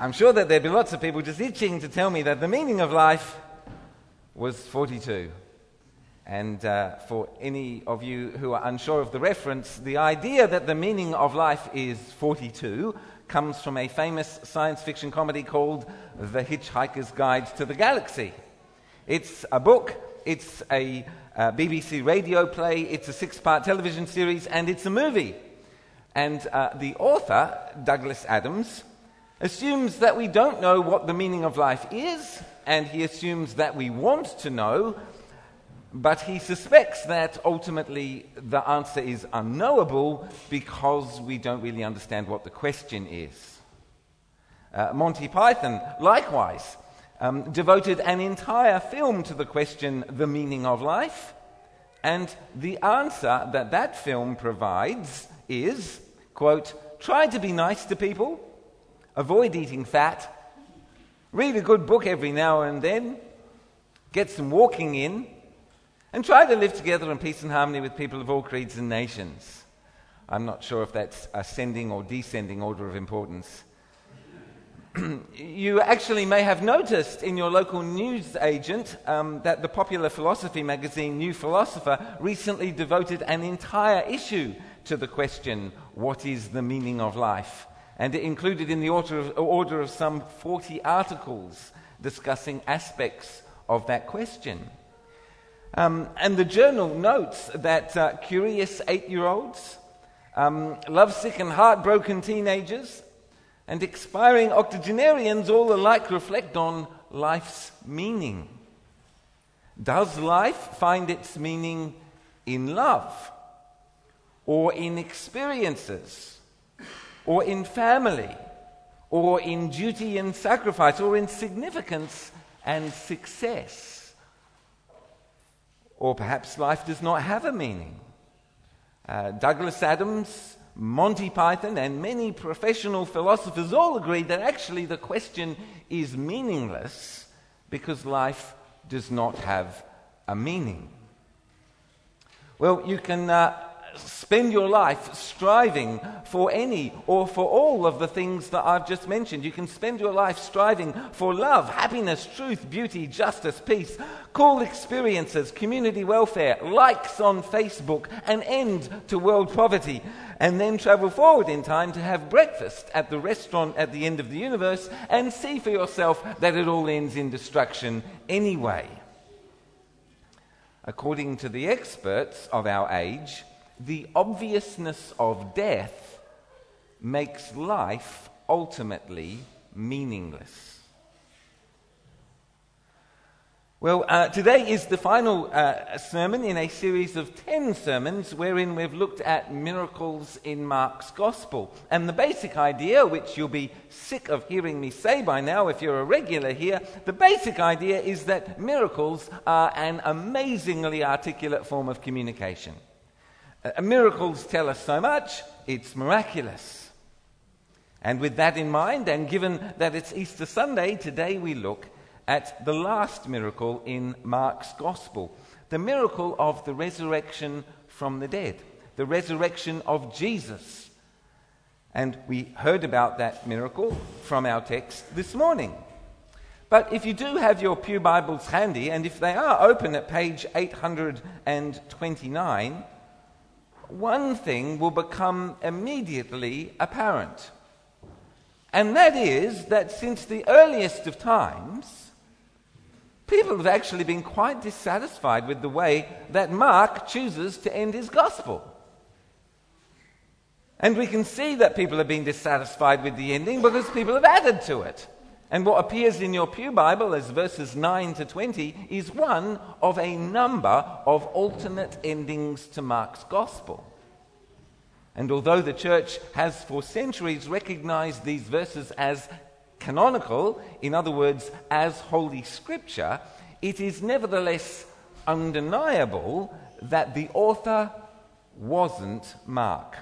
I'm sure that there'd be lots of people just itching to tell me that the meaning of life was 42. And uh, for any of you who are unsure of the reference, the idea that the meaning of life is 42 comes from a famous science fiction comedy called The Hitchhiker's Guide to the Galaxy. It's a book, it's a uh, BBC radio play, it's a six part television series, and it's a movie. And uh, the author, Douglas Adams, assumes that we don't know what the meaning of life is, and he assumes that we want to know, but he suspects that ultimately the answer is unknowable because we don't really understand what the question is. Uh, Monty Python, likewise, um, devoted an entire film to the question, the meaning of life, and the answer that that film provides is, quote, try to be nice to people, avoid eating fat, read a good book every now and then, get some walking in, and try to live together in peace and harmony with people of all creeds and nations. I'm not sure if that's ascending or descending order of importance. you actually may have noticed in your local news agent um, that the popular philosophy magazine New Philosopher recently devoted an entire issue to the question, What is the meaning of life? And it included in the order of, order of some 40 articles discussing aspects of that question. Um, and the journal notes that uh, curious eight year olds, um, lovesick and heartbroken teenagers, and expiring octogenarians all alike reflect on life's meaning. Does life find its meaning in love, or in experiences, or in family, or in duty and sacrifice, or in significance and success? Or perhaps life does not have a meaning. Uh, Douglas Adams Monty Python and many professional philosophers all agree that actually the question is meaningless because life does not have a meaning. Well, you can uh, spend your life striving for any or for all of the things that I've just mentioned. You can spend your life striving for love, happiness, truth, beauty, justice, peace, cool experiences, community welfare, likes on Facebook, an end to world poverty, and then travel forward in time to have breakfast at the restaurant at the end of the universe and see for yourself that it all ends in destruction anyway. According to the experts of our age, the obviousness of death makes life ultimately meaningless. Well, uh, today is the final uh, sermon in a series of 10 sermons wherein we've looked at miracles in Mark's Gospel. And the basic idea, which you'll be sick of hearing me say by now if you're a regular here, the basic idea is that miracles are an amazingly articulate form of communication. Uh, miracles tell us so much, it's miraculous. And with that in mind, and given that it's Easter Sunday, today we look at the last miracle in Mark's Gospel the miracle of the resurrection from the dead, the resurrection of Jesus. And we heard about that miracle from our text this morning. But if you do have your Pew Bibles handy, and if they are open at page 829, one thing will become immediately apparent. And that is that since the earliest of times, people have actually been quite dissatisfied with the way that Mark chooses to end his gospel. And we can see that people have been dissatisfied with the ending because people have added to it. And what appears in your Pew Bible as verses 9 to 20 is one of a number of alternate endings to Mark's Gospel. And although the church has for centuries recognized these verses as canonical, in other words, as Holy Scripture, it is nevertheless undeniable that the author wasn't Mark.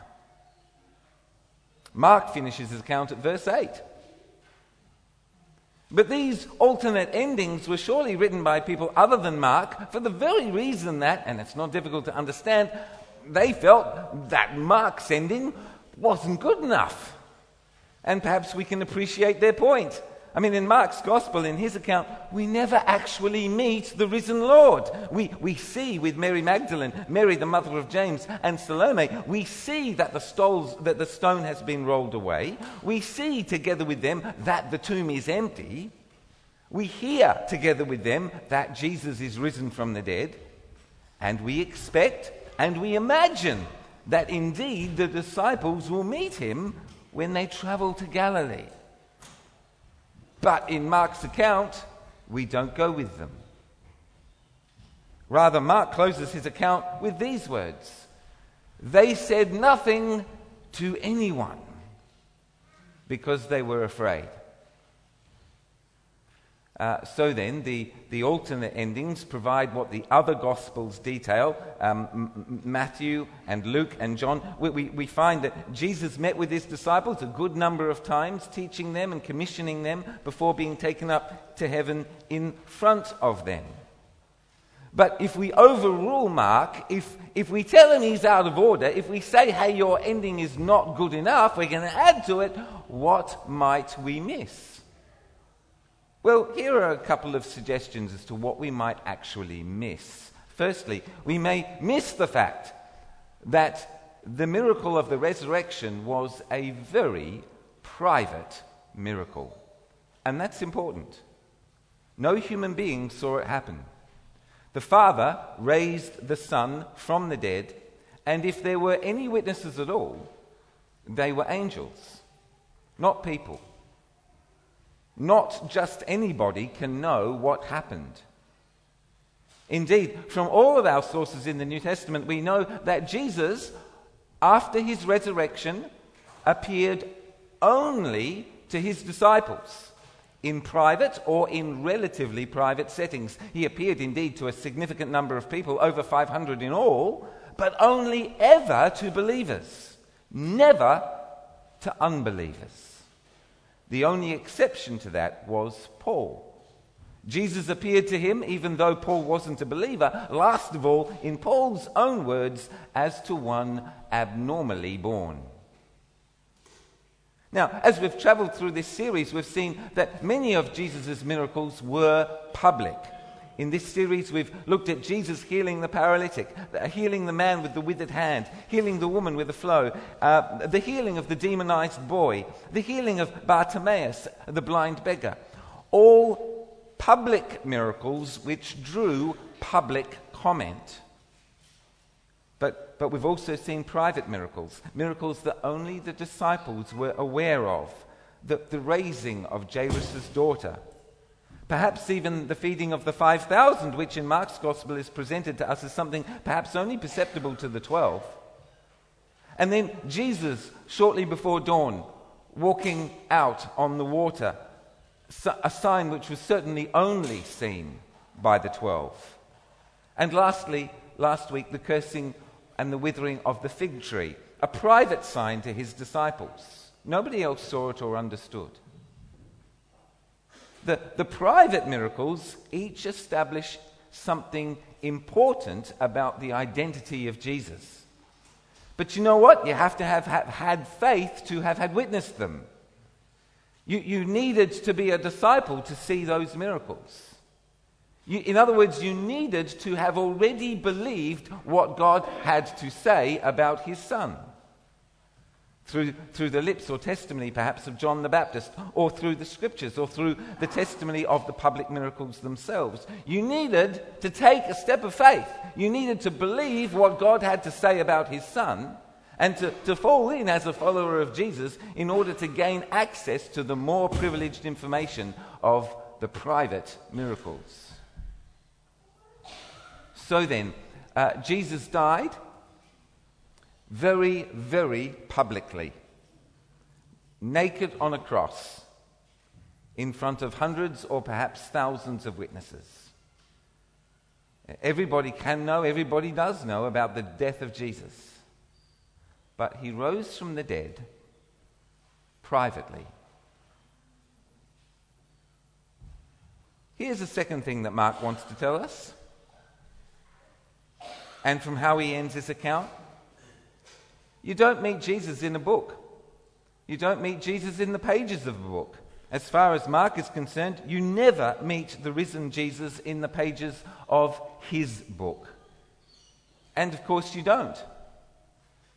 Mark finishes his account at verse 8. But these alternate endings were surely written by people other than Mark for the very reason that, and it's not difficult to understand, they felt that Mark's ending wasn't good enough. And perhaps we can appreciate their point. I mean, in Mark's gospel, in his account, we never actually meet the risen Lord. We, we see with Mary Magdalene, Mary, the mother of James, and Salome, we see that the, stoles, that the stone has been rolled away. We see together with them that the tomb is empty. We hear together with them that Jesus is risen from the dead. And we expect and we imagine that indeed the disciples will meet him when they travel to Galilee. But in Mark's account, we don't go with them. Rather, Mark closes his account with these words They said nothing to anyone because they were afraid. Uh, so then, the, the alternate endings provide what the other Gospels detail um, M- Matthew and Luke and John. We, we, we, find that Jesus met with his disciples a good number of times, teaching them and commissioning them before being taken up to heaven in front of them. But if we overrule Mark, if, if we tell him he's out of order, if we say, hey, your ending is not good enough, we're going to add to it, what might we miss? Well, here are a couple of suggestions as to what we might actually miss. Firstly, we may miss the fact that the miracle of the resurrection was a very private miracle. And that's important. No human being saw it happen. The Father raised the Son from the dead, and if there were any witnesses at all, they were angels, not people. Not just anybody can know what happened. Indeed, from all of our sources in the New Testament, we know that Jesus, after his resurrection, appeared only to his disciples in private or in relatively private settings. He appeared indeed to a significant number of people, over 500 in all, but only ever to believers, never to unbelievers. The only exception to that was Paul. Jesus appeared to him, even though Paul wasn't a believer, last of all, in Paul's own words, as to one abnormally born. Now, as we've traveled through this series, we've seen that many of Jesus' miracles were public. In this series, we've looked at Jesus healing the paralytic, healing the man with the withered hand, healing the woman with the flow, uh, the healing of the demonized boy, the healing of Bartimaeus, the blind beggar. All public miracles which drew public comment. But, but we've also seen private miracles, miracles that only the disciples were aware of. The, the raising of Jairus' daughter, Perhaps even the feeding of the 5,000, which in Mark's gospel is presented to us as something perhaps only perceptible to the 12. And then Jesus, shortly before dawn, walking out on the water, a sign which was certainly only seen by the 12. And lastly, last week, the cursing and the withering of the fig tree, a private sign to his disciples. Nobody else saw it or understood. The, the private miracles each establish something important about the identity of Jesus. But you know what? You have to have, have had faith to have had witnessed them. You, you needed to be a disciple to see those miracles. You, in other words, you needed to have already believed what God had to say about his son through, through the lips or testimony, perhaps, of John the Baptist, or through the scriptures, or through the testimony of the public miracles themselves. You needed to take a step of faith. You needed to believe what God had to say about his son, and to, to fall in as a follower of Jesus in order to gain access to the more privileged information of the private miracles. So then, uh, Jesus died very, very publicly, naked on a cross, in front of hundreds or perhaps thousands of witnesses. Everybody can know, everybody does know about the death of Jesus. But he rose from the dead privately. Here's the second thing that Mark wants to tell us. And from how he ends this account, you don't meet Jesus in a book. You don't meet Jesus in the pages of a book. As far as Mark is concerned, you never meet the risen Jesus in the pages of his book. And of course, you don't.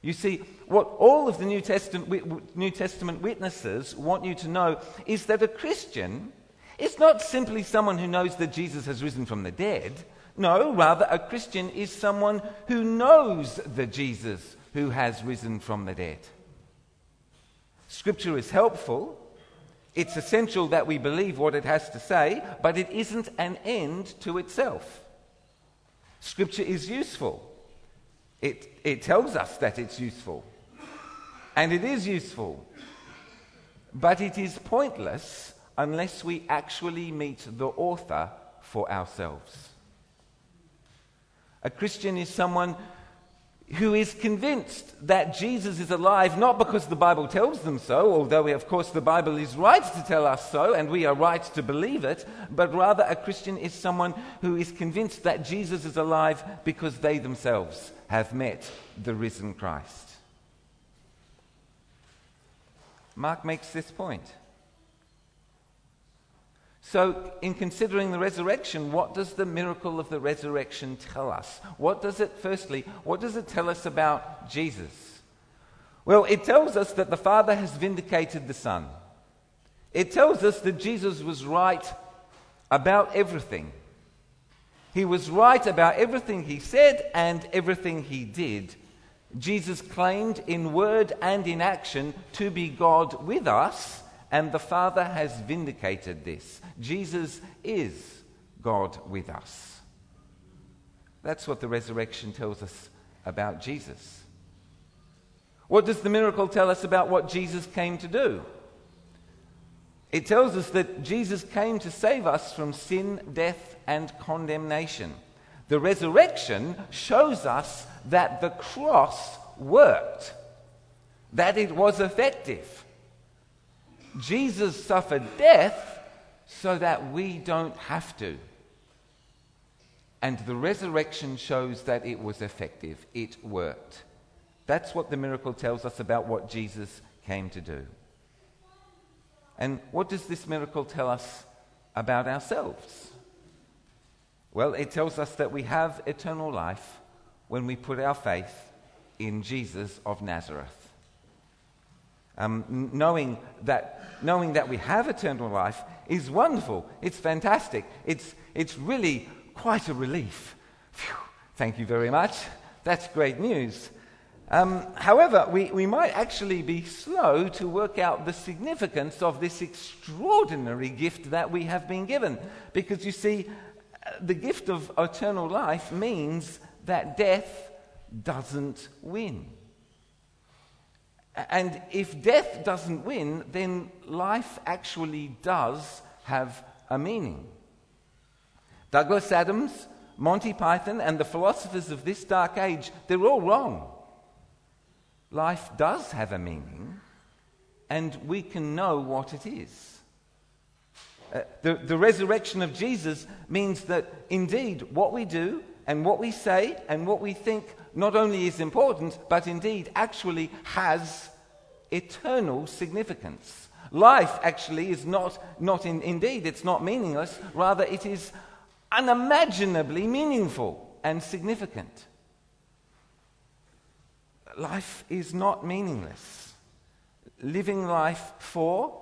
You see, what all of the New Testament, New Testament witnesses want you to know is that a Christian is not simply someone who knows that Jesus has risen from the dead. No, rather, a Christian is someone who knows the Jesus who has risen from the dead. Scripture is helpful. It's essential that we believe what it has to say, but it isn't an end to itself. Scripture is useful. It, it tells us that it's useful. And it is useful. But it is pointless unless we actually meet the author for ourselves. A Christian is someone who is convinced that Jesus is alive, not because the Bible tells them so, although, of course, the Bible is right to tell us so, and we are right to believe it, but rather a Christian is someone who is convinced that Jesus is alive because they themselves have met the risen Christ. Mark makes this point. So, in considering the resurrection, what does the miracle of the resurrection tell us? What does it, firstly, what does it tell us about Jesus? Well, it tells us that the Father has vindicated the Son. It tells us that Jesus was right about everything. He was right about everything he said and everything he did. Jesus claimed in word and in action to be God with us and the Father has vindicated this. Jesus is God with us. That's what the resurrection tells us about Jesus. What does the miracle tell us about what Jesus came to do? It tells us that Jesus came to save us from sin, death, and condemnation. The resurrection shows us that the cross worked, that it was effective. Jesus suffered death so that we don't have to. And the resurrection shows that it was effective, it worked. That's what the miracle tells us about what Jesus came to do. And what does this miracle tell us about ourselves? Well, it tells us that we have eternal life when we put our faith in Jesus of Nazareth. Um, knowing, that, knowing that we have eternal life is wonderful. It's fantastic. It's, it's really quite a relief. Phew, thank you very much. That's great news. Um, however, we, we might actually be slow to work out the significance of this extraordinary gift that we have been given. Because you see, the gift of eternal life means that death doesn't win. And if death doesn't win, then life actually does have a meaning. Douglas Adams, Monty Python, and the philosophers of this dark age, they're all wrong. Life does have a meaning, and we can know what it is. Uh, the, the resurrection of Jesus means that indeed what we do and what we say and what we think not only is important, but indeed actually has eternal significance. Life actually is not, not in, indeed, it's not meaningless, rather, it is unimaginably meaningful and significant. Life is not meaningless. Living life for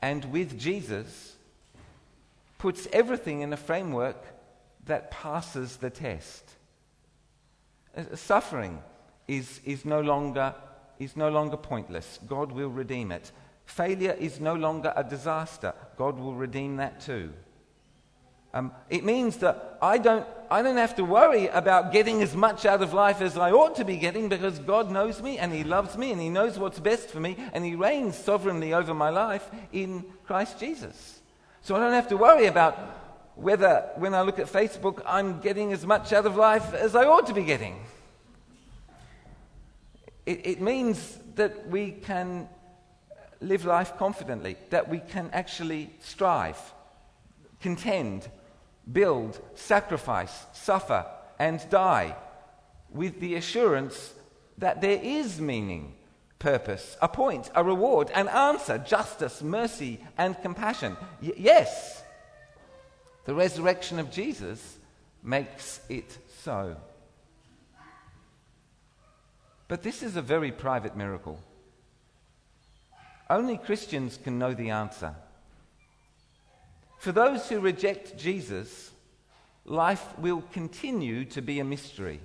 and with Jesus puts everything in a framework that passes the test. Uh, suffering is, is, no longer, is no longer pointless. God will redeem it. Failure is no longer a disaster. God will redeem that too. Um, it means that I don't, I don't have to worry about getting as much out of life as I ought to be getting because God knows me and He loves me and He knows what's best for me and He reigns sovereignly over my life in Christ Jesus. So I don't have to worry about whether, when I look at Facebook, I'm getting as much out of life as I ought to be getting. It, it means that we can live life confidently, that we can actually strive, contend, build, sacrifice, suffer, and die with the assurance that there is meaning, purpose, a point, a reward, an answer, justice, mercy, and compassion. Y- yes, the resurrection of Jesus makes it so. But this is a very private miracle. Only Christians can know the answer. For those who reject Jesus, life will continue to be a mystery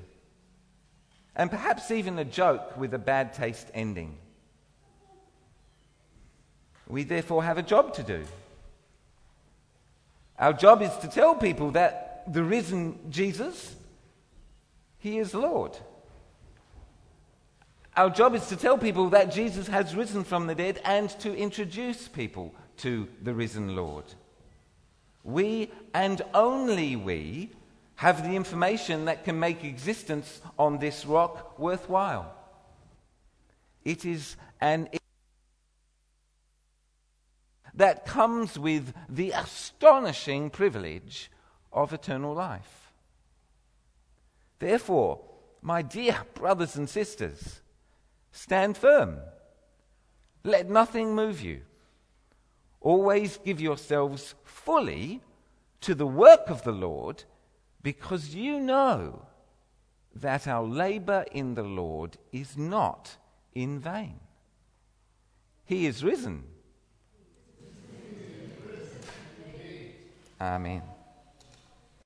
and perhaps even a joke with a bad taste ending. We therefore have a job to do. Our job is to tell people that the risen Jesus, he is Lord. Our job is to tell people that Jesus has risen from the dead and to introduce people to the risen Lord. We, and only we, have the information that can make existence on this rock worthwhile. It is an that comes with the astonishing privilege of eternal life. Therefore, my dear brothers and sisters, stand firm. Let nothing move you. Always give yourselves fully to the work of the Lord because you know that our labor in the Lord is not in vain. He is risen. Amen.